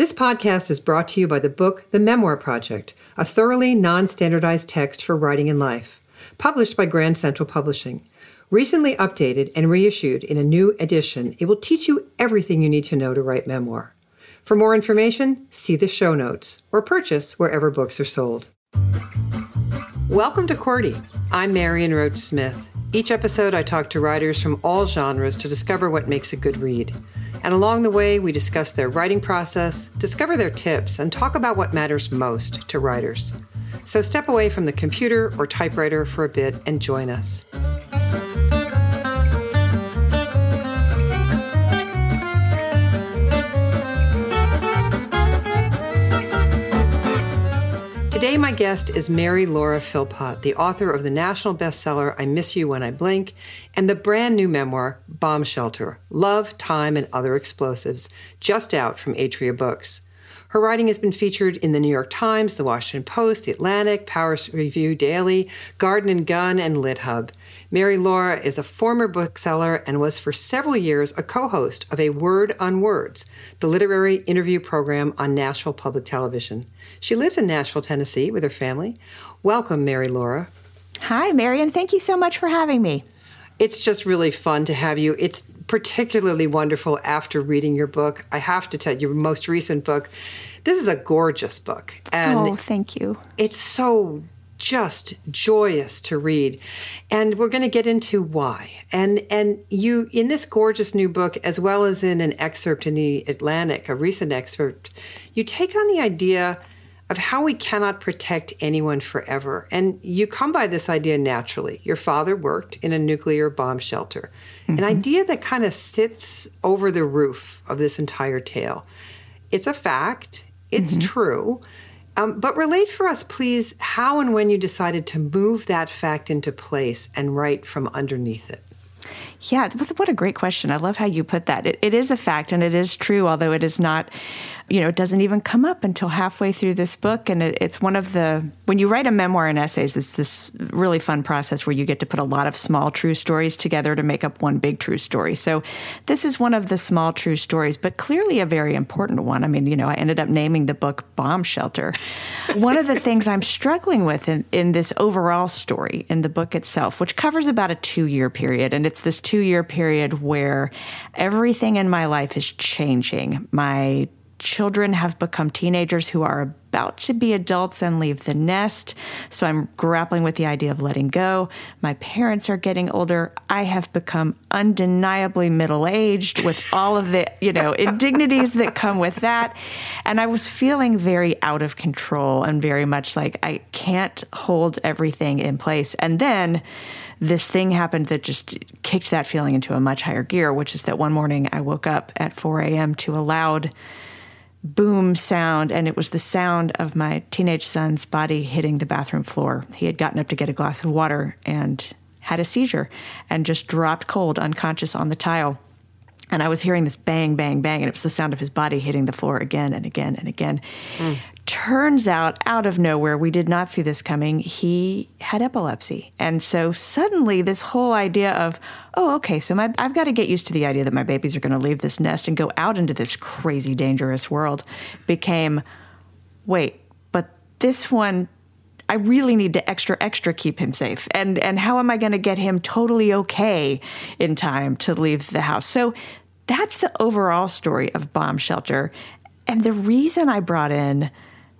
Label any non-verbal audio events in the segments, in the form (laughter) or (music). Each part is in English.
This podcast is brought to you by the book The Memoir Project, a thoroughly non standardized text for writing in life, published by Grand Central Publishing. Recently updated and reissued in a new edition, it will teach you everything you need to know to write memoir. For more information, see the show notes or purchase wherever books are sold. Welcome to QWERTY. I'm Marion Roach Smith. Each episode, I talk to writers from all genres to discover what makes a good read. And along the way, we discuss their writing process, discover their tips, and talk about what matters most to writers. So step away from the computer or typewriter for a bit and join us. Today, my guest is Mary Laura Philpott, the author of the national bestseller I Miss You When I Blink and the brand new memoir Bomb Shelter Love, Time, and Other Explosives, just out from Atria Books. Her writing has been featured in the New York Times, the Washington Post, the Atlantic, Paris Review Daily, Garden and Gun, and LitHub. Mary Laura is a former bookseller and was for several years a co host of A Word on Words, the literary interview program on Nashville Public Television. She lives in Nashville, Tennessee with her family. Welcome, Mary Laura. Hi, Marion. Thank you so much for having me. It's just really fun to have you. It's particularly wonderful after reading your book. I have to tell you, your most recent book. This is a gorgeous book. And oh, thank you. It's so just joyous to read and we're going to get into why and and you in this gorgeous new book as well as in an excerpt in the atlantic a recent excerpt you take on the idea of how we cannot protect anyone forever and you come by this idea naturally your father worked in a nuclear bomb shelter mm-hmm. an idea that kind of sits over the roof of this entire tale it's a fact it's mm-hmm. true um, but relate for us, please, how and when you decided to move that fact into place and write from underneath it. Yeah, what a great question. I love how you put that. It, it is a fact and it is true, although it is not you know, it doesn't even come up until halfway through this book. And it, it's one of the, when you write a memoir and essays, it's this really fun process where you get to put a lot of small true stories together to make up one big true story. So this is one of the small true stories, but clearly a very important one. I mean, you know, I ended up naming the book Bomb Shelter. one of the (laughs) things I'm struggling with in, in this overall story in the book itself, which covers about a two year period, and it's this two year period where everything in my life is changing. My children have become teenagers who are about to be adults and leave the nest. So I'm grappling with the idea of letting go. My parents are getting older. I have become undeniably middle aged with all of the, you know, indignities that come with that. And I was feeling very out of control and very much like I can't hold everything in place. And then this thing happened that just kicked that feeling into a much higher gear, which is that one morning I woke up at 4 a.m. to a loud boom sound, and it was the sound of my teenage son's body hitting the bathroom floor. He had gotten up to get a glass of water and had a seizure and just dropped cold, unconscious on the tile. And I was hearing this bang, bang, bang, and it was the sound of his body hitting the floor again and again and again. Mm. Turns out, out of nowhere, we did not see this coming. He had epilepsy. And so suddenly, this whole idea of, oh, okay, so my, I've got to get used to the idea that my babies are going to leave this nest and go out into this crazy, dangerous world became, wait, but this one I really need to extra extra keep him safe. And and how am I going to get him totally okay in time to leave the house? So that's the overall story of Bomb Shelter. And the reason I brought in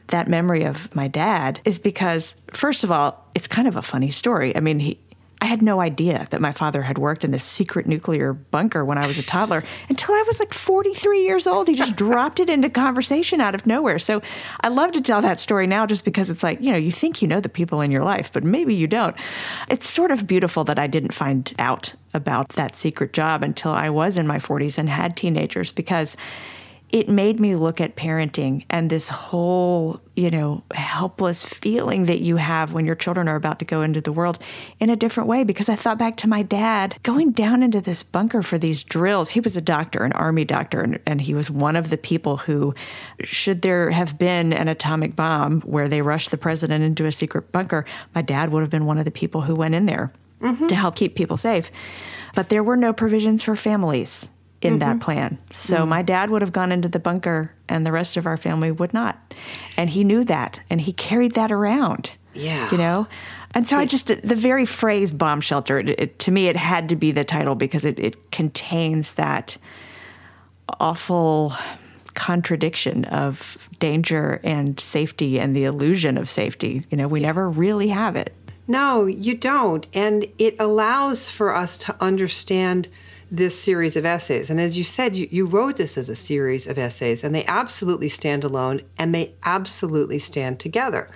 that memory of my dad is because, first of all, it's kind of a funny story. I mean, he, I had no idea that my father had worked in this secret nuclear bunker when I was a toddler until I was like 43 years old. He just (laughs) dropped it into conversation out of nowhere. So I love to tell that story now just because it's like, you know, you think you know the people in your life, but maybe you don't. It's sort of beautiful that I didn't find out about that secret job until I was in my 40s and had teenagers because it made me look at parenting and this whole, you know, helpless feeling that you have when your children are about to go into the world in a different way. Because I thought back to my dad going down into this bunker for these drills. He was a doctor, an army doctor, and, and he was one of the people who, should there have been an atomic bomb where they rushed the president into a secret bunker, my dad would have been one of the people who went in there mm-hmm. to help keep people safe. But there were no provisions for families in mm-hmm. that plan. So mm-hmm. my dad would have gone into the bunker and the rest of our family would not. And he knew that and he carried that around. Yeah. You know? And so I just, the very phrase bomb shelter, it, it, to me, it had to be the title because it, it contains that awful contradiction of danger and safety and the illusion of safety. You know, we yeah. never really have it. No, you don't. And it allows for us to understand this series of essays. And as you said, you, you wrote this as a series of essays, and they absolutely stand alone and they absolutely stand together.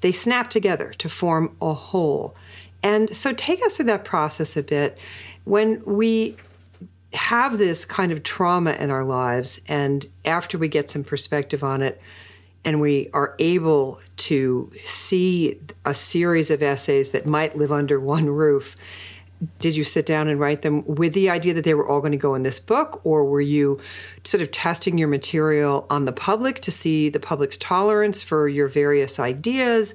They snap together to form a whole. And so take us through that process a bit. When we have this kind of trauma in our lives, and after we get some perspective on it, and we are able to see a series of essays that might live under one roof, did you sit down and write them with the idea that they were all going to go in this book or were you sort of testing your material on the public to see the public's tolerance for your various ideas?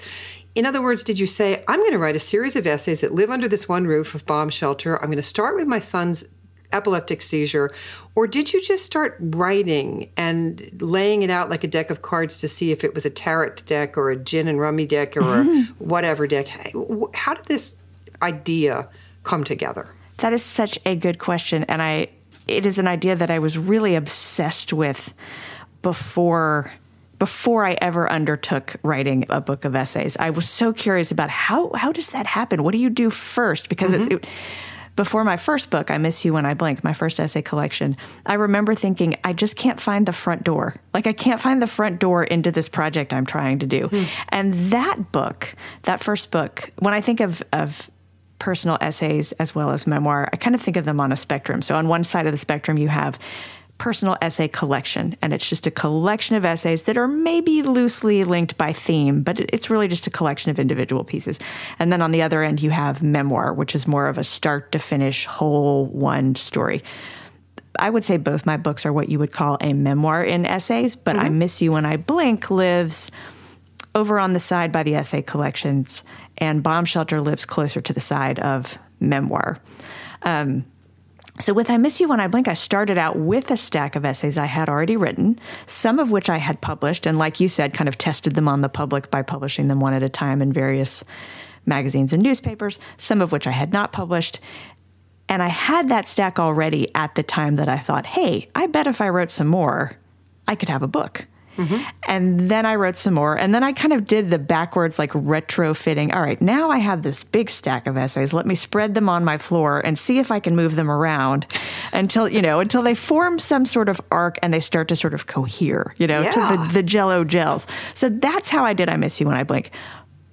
In other words did you say i'm going to write a series of essays that live under this one roof of bomb shelter. I'm going to start with my son's epileptic seizure or did you just start writing and laying it out like a deck of cards to see if it was a tarot deck or a gin and rummy deck or (laughs) whatever deck? How did this idea come together? That is such a good question. And I, it is an idea that I was really obsessed with before before I ever undertook writing a book of essays. I was so curious about how how does that happen? What do you do first? Because mm-hmm. it's it, before my first book, I Miss You When I Blink, my first essay collection, I remember thinking, I just can't find the front door. Like, I can't find the front door into this project I'm trying to do. Hmm. And that book, that first book, when I think of, of personal essays as well as memoir, I kind of think of them on a spectrum. So on one side of the spectrum, you have personal essay collection, and it's just a collection of essays that are maybe loosely linked by theme, but it's really just a collection of individual pieces. And then on the other end, you have memoir, which is more of a start to finish, whole one story. I would say both my books are what you would call a memoir in essays, but mm-hmm. I Miss You When I Blink lives over on the side by the essay collections, and Bomb Shelter lives closer to the side of memoir. Um, so, with I Miss You When I Blink, I started out with a stack of essays I had already written, some of which I had published, and like you said, kind of tested them on the public by publishing them one at a time in various magazines and newspapers, some of which I had not published. And I had that stack already at the time that I thought, hey, I bet if I wrote some more, I could have a book. Mm-hmm. And then I wrote some more. And then I kind of did the backwards, like retrofitting. All right, now I have this big stack of essays. Let me spread them on my floor and see if I can move them around (laughs) until, you know, until they form some sort of arc and they start to sort of cohere, you know, yeah. to the, the jello gels. So that's how I did I Miss You When I Blink.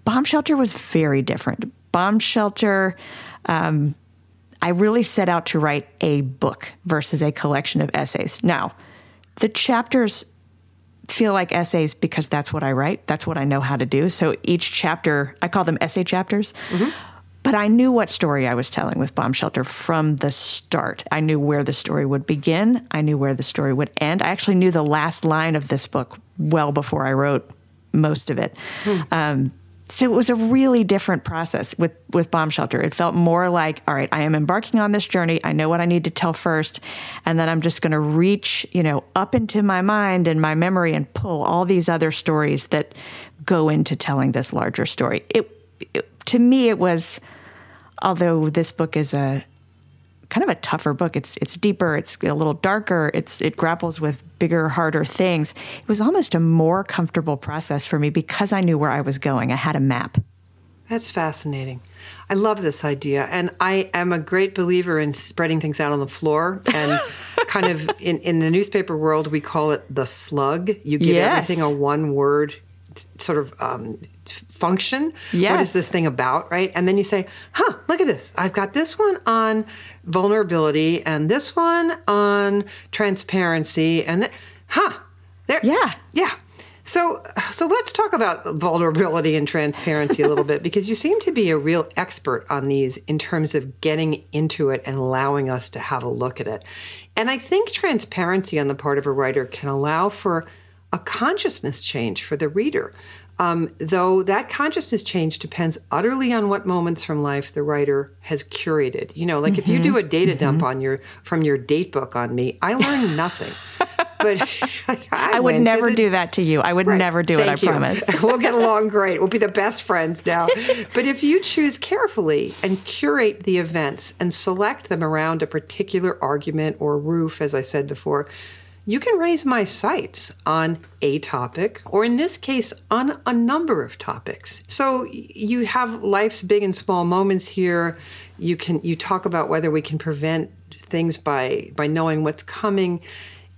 Bomb Shelter was very different. Bomb Shelter, um, I really set out to write a book versus a collection of essays. Now, the chapters feel like essays because that's what I write. That's what I know how to do. So each chapter, I call them essay chapters. Mm-hmm. But I knew what story I was telling with Bomb Shelter from the start. I knew where the story would begin. I knew where the story would end. I actually knew the last line of this book well before I wrote most of it. Hmm. Um, so it was a really different process with with bomb shelter. It felt more like all right i am embarking on this journey. I know what i need to tell first. And then i'm just going to reach you know up into my mind and my memory and pull all these other stories that go into telling this larger story. It, it to me it was although this book is a kind of a tougher book. It's it's deeper. It's a little darker. It's it grapples with bigger, harder things. It was almost a more comfortable process for me because I knew where I was going. I had a map. That's fascinating. I love this idea, and I am a great believer in spreading things out on the floor. And (laughs) kind of in in the newspaper world, we call it the slug. You give yes. everything a one word sort of um, function. Yes. What is this thing about, right? And then you say, huh, look at this. I've got this one on vulnerability and this one on transparency and th- huh. There. Yeah. Yeah. So, so let's talk about vulnerability and transparency a little bit (laughs) because you seem to be a real expert on these in terms of getting into it and allowing us to have a look at it. And I think transparency on the part of a writer can allow for a consciousness change for the reader Um, though that consciousness change depends utterly on what moments from life the writer has curated. You know, like mm-hmm. if you do a data mm-hmm. dump on your from your date book on me, I learn nothing. (laughs) but I, I would never the, do that to you. I would right, never do it. I you. promise. (laughs) we'll get along great. We'll be the best friends now. (laughs) but if you choose carefully and curate the events and select them around a particular argument or roof, as I said before, you can raise my sights on a topic, or in this case, on a number of topics. So you have life's big and small moments here. You can you talk about whether we can prevent things by by knowing what's coming.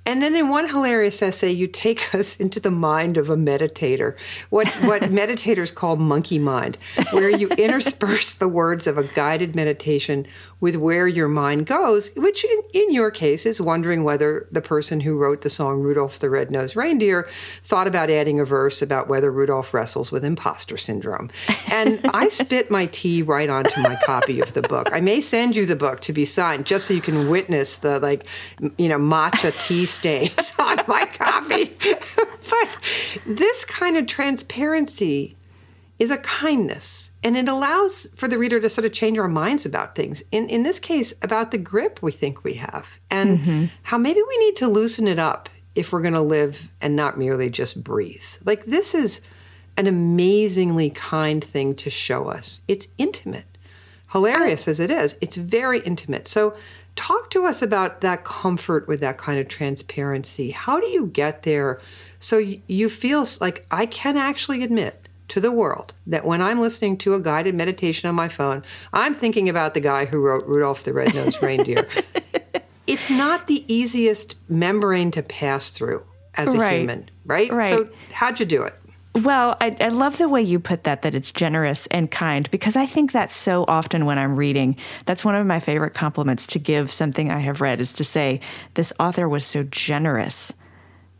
And then in one hilarious essay, you take (laughs) us into the mind of a meditator, what, what (laughs) meditators call monkey mind, where you intersperse the words of a guided meditation with where your mind goes, which in, in, your case is wondering whether the person who wrote the song Rudolph the Red-Nosed Reindeer thought about adding a verse about whether Rudolph wrestles with imposter syndrome. And I (laughs) spit my tea right onto my copy of the book. I may send you the book to be signed just so you can witness the like, you know, matcha tea (laughs) stains on my copy. (laughs) but this kind of transparency is a kindness. And it allows for the reader to sort of change our minds about things. In, in this case about the grip we think we have and mm-hmm. how maybe we need to loosen it up if we're going to live and not merely just breathe. Like this is an amazingly kind thing to show us. It's intimate. Hilarious as it is it's very intimate. So talk to us about that comfort with that kind of transparency. How do you get there so you feel like i can actually admit to the world that when I'm listening to a guided meditation on my phone, I'm thinking about the guy who wrote Rudolph the Red-Nosed (laughs) Reindeer. it's not the easiest membrane to pass through as a right. human, right? right? So how'd you do it? Well, I, I, love the way you put that, that it's generous and kind, because I think that so often when I'm reading, that's one of my favorite compliments to give something I have read is to say, this author was so generous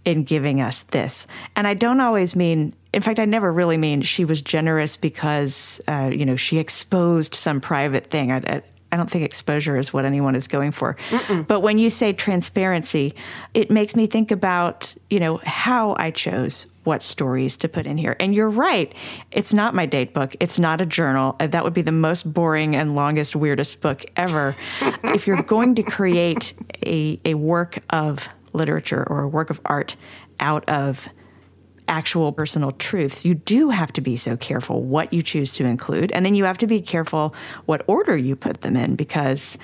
in giving us this. And I don't always mean in fact, I never really mean she was generous because, uh, you know, she exposed some private thing. I, I, don't think exposure is what anyone is going for. Mm-mm. But when you say transparency, it makes me think about, you know, how I chose what stories to put in here. And you're right. It's not my date book. It's not a journal. Uh, that would be the most boring and longest, weirdest book ever. (laughs) if you're going to create a, a work of literature or a work of art out of actual personal truths, you do have to be so careful what you choose to include. And then you have to be careful what order you put them in because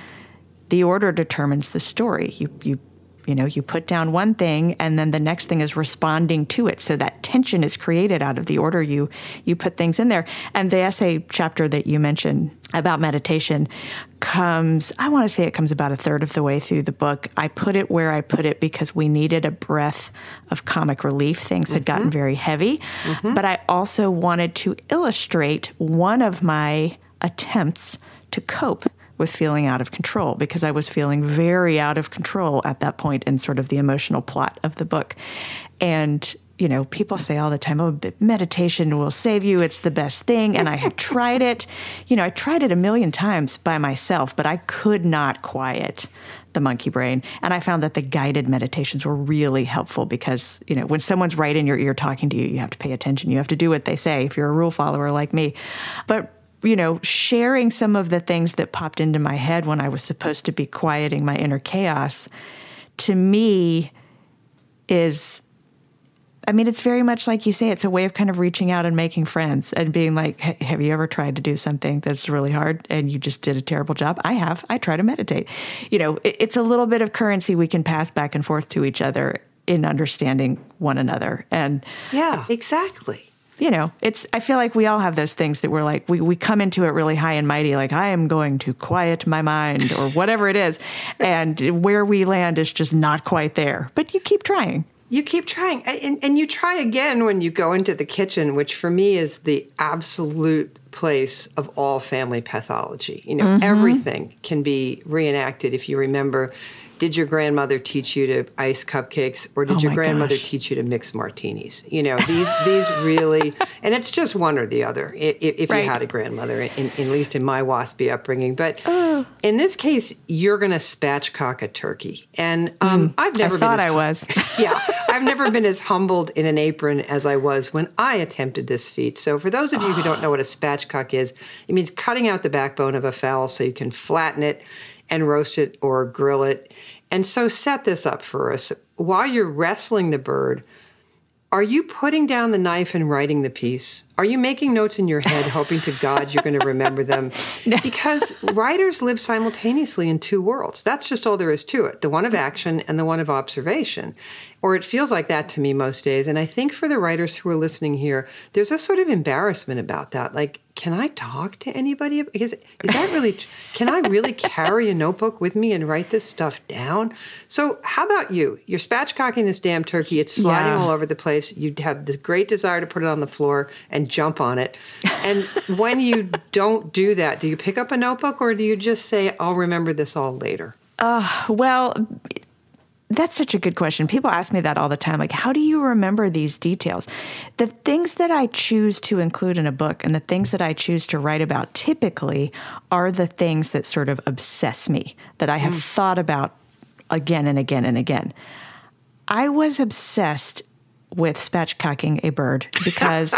the order determines the story. You, you, you know, you put down one thing and then the next thing is responding to it. So that tension is created out of the order you, you put things in there. And the essay chapter that you mentioned about meditation comes, I want to say it comes about a third of the way through the book. I put it where I put it because we needed a breath of comic relief. Things had mm-hmm. gotten very heavy. Mm-hmm. But I also wanted to illustrate one of my attempts to cope with feeling out of control because I was feeling very out of control at that point in sort of the emotional plot of the book. And you know, people say all the time, oh, meditation will save you. It's the best thing. And I had tried it. You know, I tried it a million times by myself, but I could not quiet the monkey brain. And I found that the guided meditations were really helpful because, you know, when someone's right in your ear talking to you, you have to pay attention. You have to do what they say if you're a rule follower like me. But you know, sharing some of the things that popped into my head when I was supposed to be quieting my inner chaos to me is I mean, it's very much like you say, it's a way of kind of reaching out and making friends and being like, have you ever tried to do something that's really hard and you just did a terrible job? I have. I try to meditate. You know, it's a little bit of currency we can pass back and forth to each other in understanding one another. And yeah, exactly. You know, it's, I feel like we all have those things that we're like, we, we come into it really high and mighty, like, I am going to quiet my mind or whatever it is. and where we land is just not quite there, but you keep trying you keep trying and, and you try again when you go into the kitchen which for me is the absolute place of all family pathology you know mm-hmm. everything can be reenacted if you remember did your grandmother teach you to ice cupcakes or did oh your grandmother gosh. teach you to mix martinis you know these these really and it's just one or the other if, if right. you had a grandmother in, at least in my waspy upbringing but oh. in this case you're going to spatchcock a turkey and um, mm, i've never I thought i was (laughs) yeah i've never been as humbled in an apron as I was when I attempted this feat. So, for those of you who don't know what a spatchcock is, it means cutting out the backbone of a fowl so you can flatten it and roast it or grill it. And so, set this up for us. While you're wrestling the bird, are you putting down the knife and writing the piece? Are you making notes in your head, hoping to God you're going to remember them? (laughs) Because writers live simultaneously in two worlds. That's just all there is to it the one of action and the one of observation or it feels like that to me most days. And I think for the writers who are listening here, there's a sort of embarrassment about that. Like, can I talk to anybody? Because is that really, can I really carry a notebook with me and write this stuff down? So, how about you? You're spatchcocking this damn turkey, it's sliding yeah. all over the place. You have this great desire to put it on the floor and jump on it. And when you don't do that, do you pick up a notebook or do you just say, I'll remember this all later? Uh, well, that's such a good question. People ask me that all the time. Like, how do you remember these details? The things that I choose to include in a book and the things that I choose to write about typically are the things that sort of obsess me, that I have mm. thought about again and again and again. I was obsessed with spatchcocking a bird because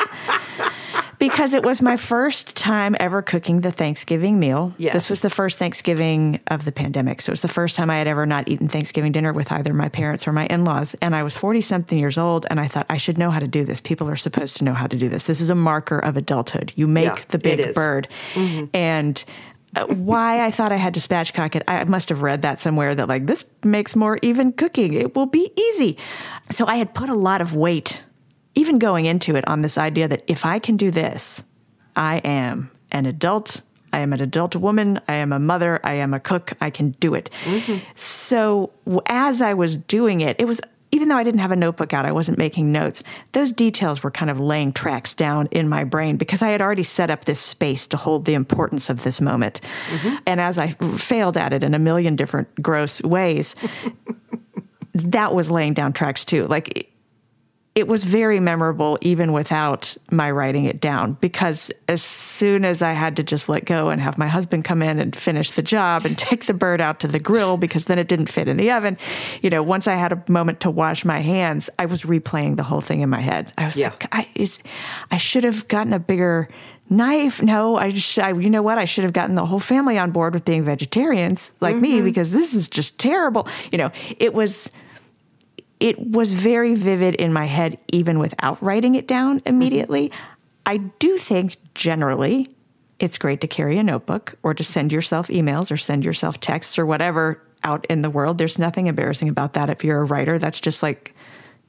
(laughs) because it was my first time ever cooking the Thanksgiving meal. Yes. This was the first Thanksgiving of the pandemic. So it was the first time I had ever not eaten Thanksgiving dinner with either my parents or my in laws. And I was 40 something years old and I thought I should know how to do this. People are supposed to know how to do this. This is a marker of adulthood. You make yeah, the big bird. Mm-hmm. And uh, why I thought I had to spatchcock it, I must have read that somewhere that like this makes more even cooking. It will be easy. So I had put a lot of weight even going into it on this idea that if I can do this, I am an adult. I am an adult woman. I am a mother. I am a cook. I can do it. Mm-hmm. So as I was doing it, it was even though I didn't have a notebook out, I wasn't making notes. Those details were kind of laying tracks down in my brain because I had already set up this space to hold the importance of this moment. Mm-hmm. And as I failed at it in a million different gross ways, (laughs) that was laying down tracks too. Like it was very memorable even without my writing it down because as soon as I had to just let go and have my husband come in and finish the job and (laughs) take the bird out to the grill because then it didn't fit in the oven, you know, once I had a moment to wash my hands, I was replaying the whole thing in my head. I was yeah. like, I, is, I should have gotten a bigger knife. No, I just, I, you know what? I should have gotten the whole family on board with being vegetarians like mm-hmm. me because this is just terrible. You know, it was it was very vivid in my head, even without writing it down immediately. Mm-hmm. I do think generally it's great to carry a notebook or to send yourself emails or send yourself texts or whatever out in the world. There's nothing embarrassing about that if you're a writer. That's just like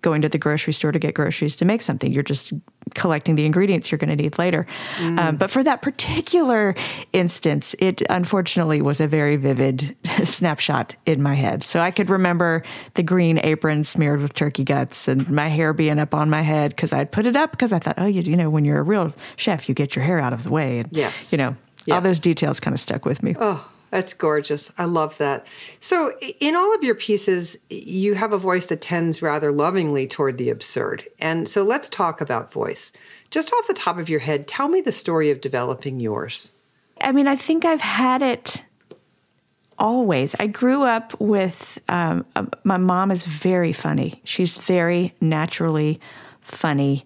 going to the grocery store to get groceries to make something. You're just collecting the ingredients you're going to need later. Mm. Um, but for that particular instance, it unfortunately was a very vivid (laughs) snapshot in my head. So I could remember the green apron smeared with turkey guts and my hair being up on my head because I'd put it up because I thought, oh, you, you know, when you're a real chef, you get your hair out of the way. And, yes. you know, yes. all those details kind of stuck with me. Oh, that's gorgeous. I love that. So, in all of your pieces, you have a voice that tends rather lovingly toward the absurd. And so, let's talk about voice. Just off the top of your head, tell me the story of developing yours. I mean, I think I've had it always. I grew up with um, my mom is very funny. She's very naturally funny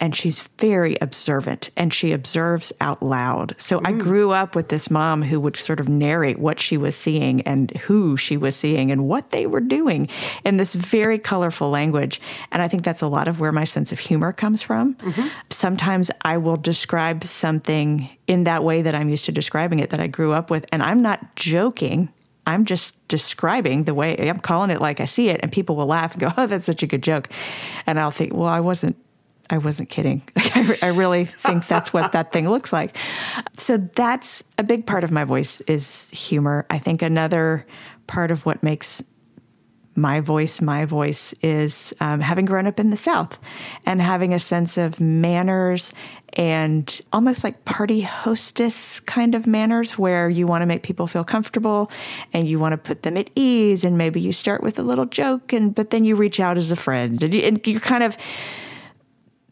and she's very observant and she observes out loud. So mm. I grew up with this mom who would sort of narrate what she was seeing and who she was seeing and what they were doing in this very colorful language. And I think that's a lot of where my sense of humor comes from. Mm-hmm. Sometimes I will describe something in that way that I'm used to describing it that I grew up with, and I'm not joking. I'm just describing the way I'm calling it like I see it, and people will laugh and go, (laughs) "Oh, that's such a good joke," and I'll think, "Well, I wasn't I wasn't kidding. (laughs) I really think that's what that thing looks like. So that's a big part of my voice is humor. I think another part of what makes my voice my voice is um, having grown up in the South and having a sense of manners and almost like party hostess kind of manners where you want to make people feel comfortable and you want to put them at ease and maybe you start with a little joke and but then you reach out as a friend and, you, and you're kind of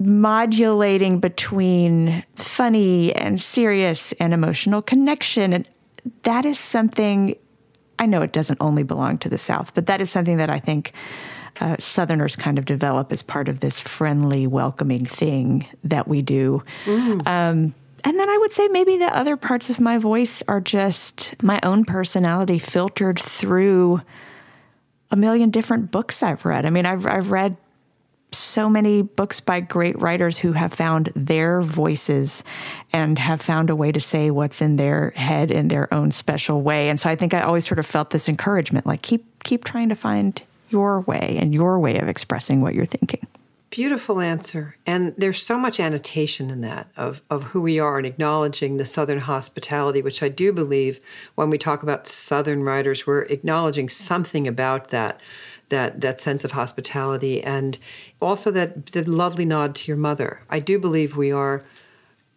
modulating between funny and serious and emotional connection. And that is something I know it doesn't only belong to the South, but that is something that I think uh, Southerners kind of develop as part of this friendly, welcoming thing that we do. Mm. Um, and then I would say maybe the other parts of my voice are just my own personality filtered through a million different books I've read. I mean, I've, I've read so many books by great writers who have found their voices and have found a way to say what's in their head in their own special way. And so I think I always sort of felt this encouragement like keep keep trying to find your way and your way of expressing what you're thinking. Beautiful answer. And there's so much annotation in that of, of who we are and acknowledging the Southern hospitality, which I do believe when we talk about Southern writers, we're acknowledging something about that. That, that sense of hospitality and also that the lovely nod to your mother. I do believe we are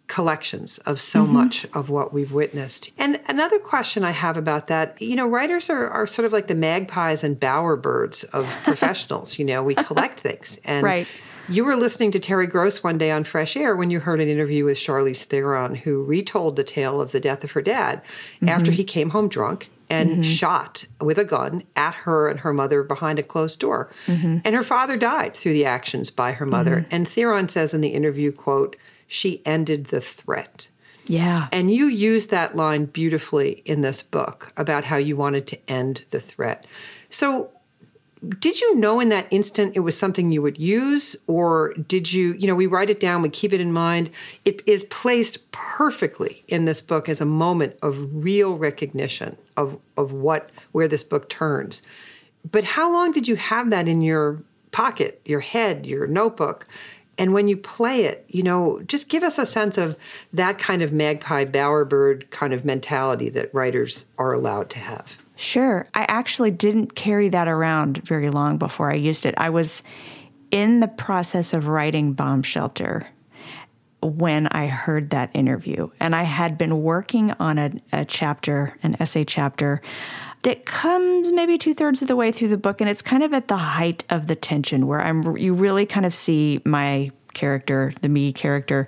collections of so mm-hmm. much of what we've witnessed. And another question I have about that, you know, writers are, are sort of like the magpies and bowerbirds of (laughs) professionals. you know, we collect things. And right. You were listening to Terry Gross one day on Fresh Air when you heard an interview with Charlize Theron, who retold the tale of the death of her dad mm-hmm. after he came home drunk and mm-hmm. shot with a gun at her and her mother behind a closed door. Mm-hmm. And her father died through the actions by her mother. Mm-hmm. And Theron says in the interview, quote, she ended the threat. Yeah. And you use that line beautifully in this book about how you wanted to end the threat. So did you know in that instant it was something you would use or did you you know we write it down we keep it in mind it is placed perfectly in this book as a moment of real recognition of of what where this book turns but how long did you have that in your pocket your head your notebook and when you play it you know just give us a sense of that kind of magpie bowerbird kind of mentality that writers are allowed to have Sure. I actually didn't carry that around very long before I used it. I was in the process of writing Bomb Shelter when I heard that interview. And I had been working on a, a chapter, an essay chapter, that comes maybe two thirds of the way through the book. And it's kind of at the height of the tension where I'm you really kind of see my character, the me character,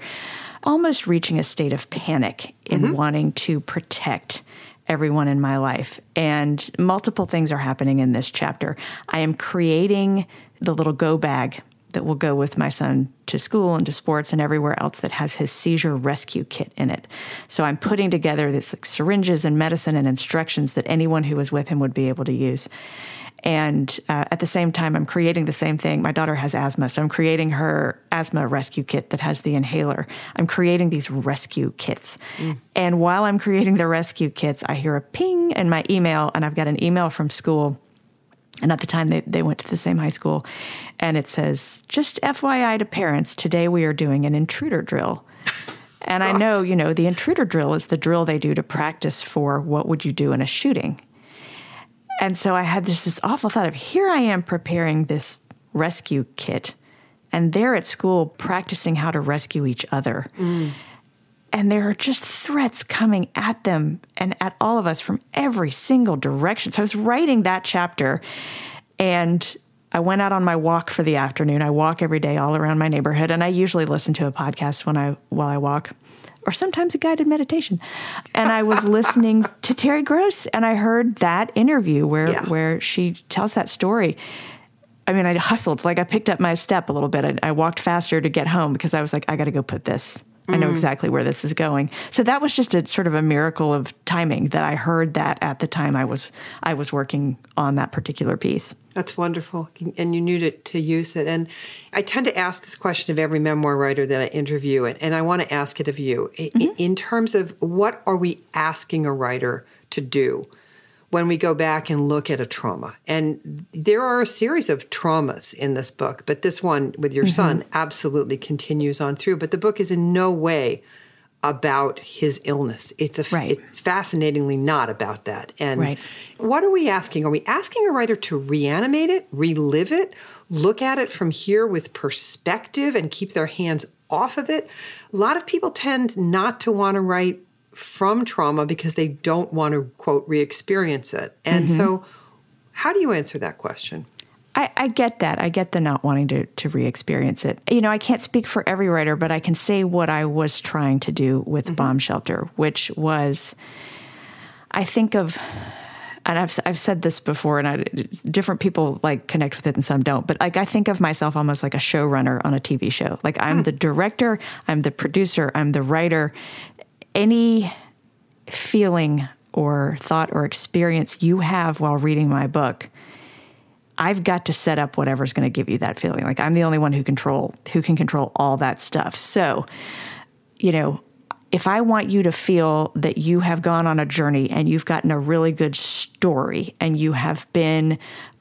almost reaching a state of panic in mm-hmm. wanting to protect everyone in my life. And multiple things are happening in this chapter. I am creating the little go bag that will go with my son to school and to sports and everywhere else that has his seizure rescue kit in it. So I'm putting together this like, syringes and medicine and instructions that anyone who was with him would be able to use. And uh, at the same time, I'm creating the same thing. My daughter has asthma, so I'm creating her asthma rescue kit that has the inhaler. I'm creating these rescue kits. Mm. And while I'm creating the rescue kits, I hear a ping in my email, and I've got an email from school. And at the time, they, they went to the same high school. And it says, just FYI to parents, today we are doing an intruder drill. (laughs) And I know, you know, the intruder drill is the drill they do to practice for what would you do in a shooting. And so I had this, this awful thought of here I am preparing this rescue kit, and they're at school practicing how to rescue each other. Mm. And there are just threats coming at them and at all of us from every single direction. So I was writing that chapter, and I went out on my walk for the afternoon. I walk every day all around my neighborhood, and I usually listen to a podcast when I while I walk or sometimes a guided meditation. And I was (laughs) listening to Terry Gross and I heard that interview where yeah. where she tells that story. I mean, I hustled, like I picked up my step a little bit. I, I walked faster to get home because I was like, I got to go put this I know mm. exactly where this is going. So that was just a sort of a miracle of timing that I heard that at the time I was I was working on that particular piece. That's wonderful, and you knew to, to use it. And I tend to ask this question of every memoir writer that I interview, and, and I want to ask it of you mm-hmm. in terms of what are we asking a writer to do when we go back and look at a trauma. And there are a series of traumas in this book, but this one with your mm-hmm. son absolutely continues on through. But the book is in no way about his illness. It's a right. it's fascinatingly not about that. And right. what are we asking? Are we asking a writer to reanimate it, relive it, look at it from here with perspective and keep their hands off of it? A lot of people tend not to want to write from trauma because they don't want to, quote, re experience it. And mm-hmm. so, how do you answer that question? I, I, get that. I get the not wanting to, to re experience it. You know, I can't speak for every writer, but I can say what I was trying to do with mm-hmm. Bomb Shelter, which was I think of and I've I've said this before, and I, different people like connect with it and some don't. But like I think of myself almost like a showrunner on a TV show. Like I'm hmm. the director, I'm the producer, I'm the writer. Any feeling or thought or experience you have while reading my book, I've got to set up whatever's going to give you that feeling. Like I'm the only one who control who can control all that stuff. So, you know, if I want you to feel that you have gone on a journey and you've gotten a really good story and you have been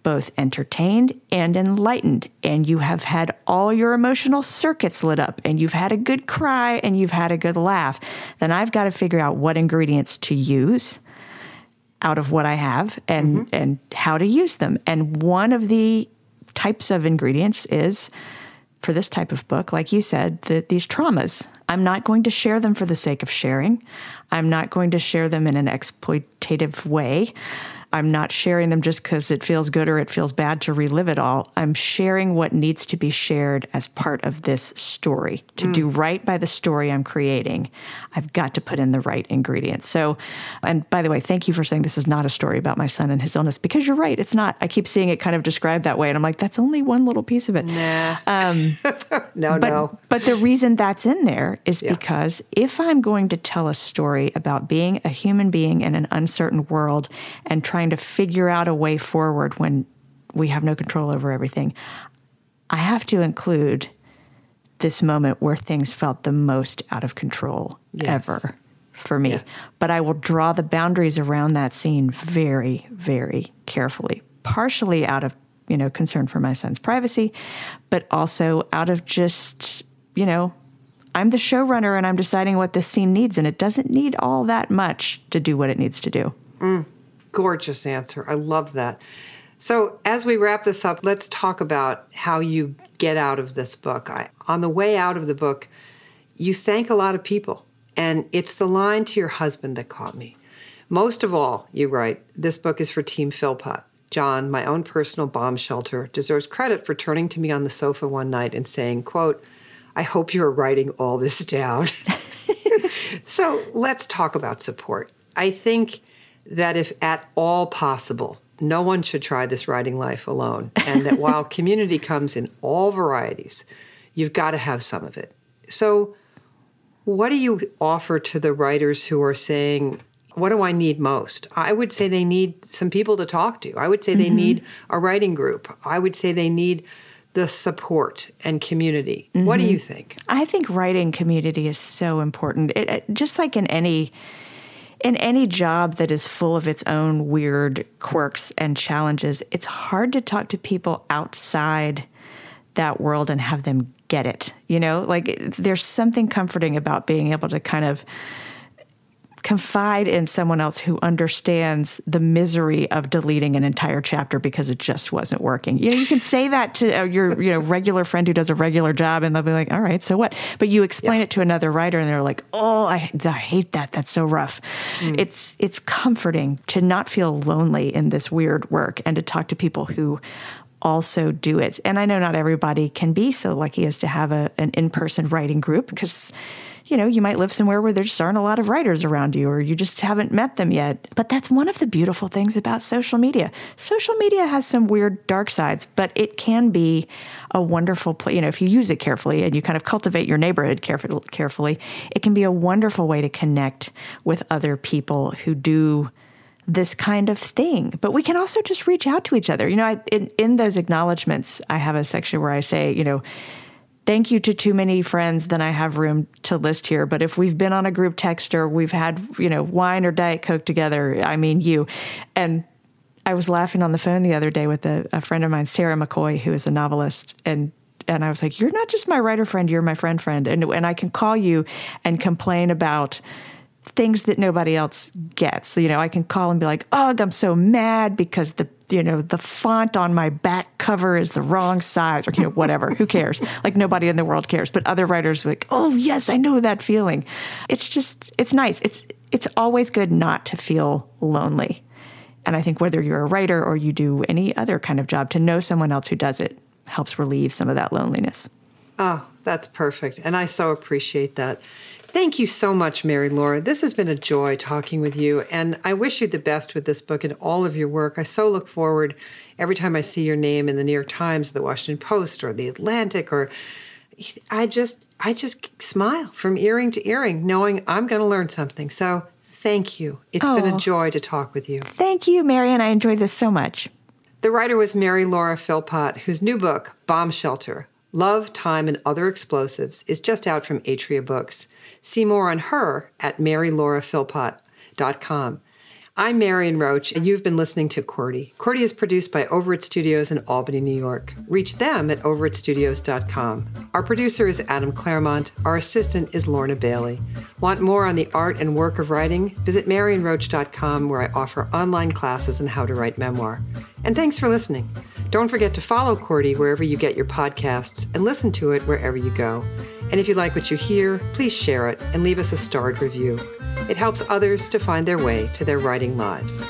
both entertained and enlightened and you have had all your emotional circuits lit up and you've had a good cry and you've had a good laugh, then I've got to figure out what ingredients to use out of what I have and mm-hmm. and how to use them. And one of the types of ingredients is for this type of book, like you said, the, these traumas. I'm not going to share them for the sake of sharing. I'm not going to share them in an exploitative way. I'm not sharing them just because it feels good or it feels bad to relive it all. I'm sharing what needs to be shared as part of this story. To mm. do right by the story I'm creating, I've got to put in the right ingredients. So, and by the way, thank you for saying this is not a story about my son and his illness because you're right. It's not. I keep seeing it kind of described that way. And I'm like, that's only one little piece of it. Nah. Um, (laughs) no, but, no. But the reason that's in there is yeah. because if I'm going to tell a story about being a human being in an uncertain world and trying trying to figure out a way forward when we have no control over everything, I have to include this moment where things felt the most out of control yes. ever for me. Yes. But I will draw the boundaries around that scene very, very carefully, partially out of, you know, concern for my son's privacy, but also out of just, you know, I'm the showrunner and I'm deciding what this scene needs, and it doesn't need all that much to do what it needs to do. Mm gorgeous answer. I love that. So, as we wrap this up, let's talk about how you get out of this book. I, on the way out of the book, you thank a lot of people, and it's the line to your husband that caught me. Most of all, you write, this book is for Team Philpott. John, my own personal bomb shelter, deserves credit for turning to me on the sofa one night and saying, quote, I hope you are writing all this down. (laughs) so let's talk about support. I think that if at all possible, no one should try this writing life alone. And that while (laughs) community comes in all varieties, you've got to have some of it. So, what do you offer to the writers who are saying, What do I need most? I would say they need some people to talk to. I would say mm-hmm. they need a writing group. I would say they need the support and community. Mm-hmm. What do you think? I think writing community is so important. It, it, just like in any in any job that is full of its own weird quirks and challenges, it's hard to talk to people outside that world and have them get it. You know, like there's something comforting about being able to kind of confide in someone else who understands the misery of deleting an entire chapter because it just wasn't working. You know, you can say that to uh, your you know regular friend who does a regular job, and they'll be like, "All right, so what?" But you explain yeah. it to another writer, and they're like, "Oh, I, I hate that. That's so rough." Mm. It's it's comforting to not feel lonely in this weird work and to talk to people who also do it. And I know not everybody can be so lucky as to have a, an in person writing group because you know, you might live somewhere where there just aren't a lot of writers around you or you just haven't met them yet. But that's one of the beautiful things about social media. Social media has some weird dark sides, but it can be a wonderful place. You know, if you use it carefully and you kind of cultivate your neighborhood careful, carefully, it can be a wonderful way to connect with other people who do this kind of thing. But we can also just reach out to each other. You know, I, in, in those acknowledgments, I have a section where I say, you know, thank you to too many friends than I have room to list here. But if we've been on a group text or we've had, you know, wine or Diet Coke together, I mean you. And I was laughing on the phone the other day with a, a friend of mine, Sarah McCoy, who is a novelist. And and I was like, You're not just my writer friend, you're my friend friend. And and I can call you and complain about things that nobody else gets. So, you know, I can call and be like, "Ugh, I'm so mad because the you know the font on my back cover is the wrong size," or you know, whatever. Who cares? (laughs) Like nobody in the world cares. But other writers are like, "Oh, yes, I know that feeling." It's just it's nice. It's it's always good not to feel lonely. And I think whether you're a writer or you do any other kind of job, to know someone else who does it helps relieve some of that loneliness. Oh, that's perfect. And I so appreciate that. Thank you so much, Mary Laura. This has been a joy talking with you, and I wish you the best with this book and all of your work. I so look forward every time I see your name in the New York Times, the Washington Post, or the Atlantic, or I just I just smile from earring to earring, knowing I'm going to learn something. So thank you. It's oh, been a oh. joy to talk with you. Thank you, Marion. I enjoyed this so much. The writer was Mary Laura Philpott, whose new book, Bomb Shelter Love, Time, and Other Explosives, is just out from Atria Books. See more on her at marylauraphilpott.com. I'm Marion Roach, and you've been listening to QWERTY. QWERTY is produced by Overit Studios in Albany, New York. Reach them at overitstudios.com. Our producer is Adam Claremont. Our assistant is Lorna Bailey. Want more on the art and work of writing? Visit marionroach.com, where I offer online classes on how to write memoir. And thanks for listening. Don't forget to follow QWERTY wherever you get your podcasts and listen to it wherever you go. And if you like what you hear, please share it and leave us a starred review. It helps others to find their way to their writing lives.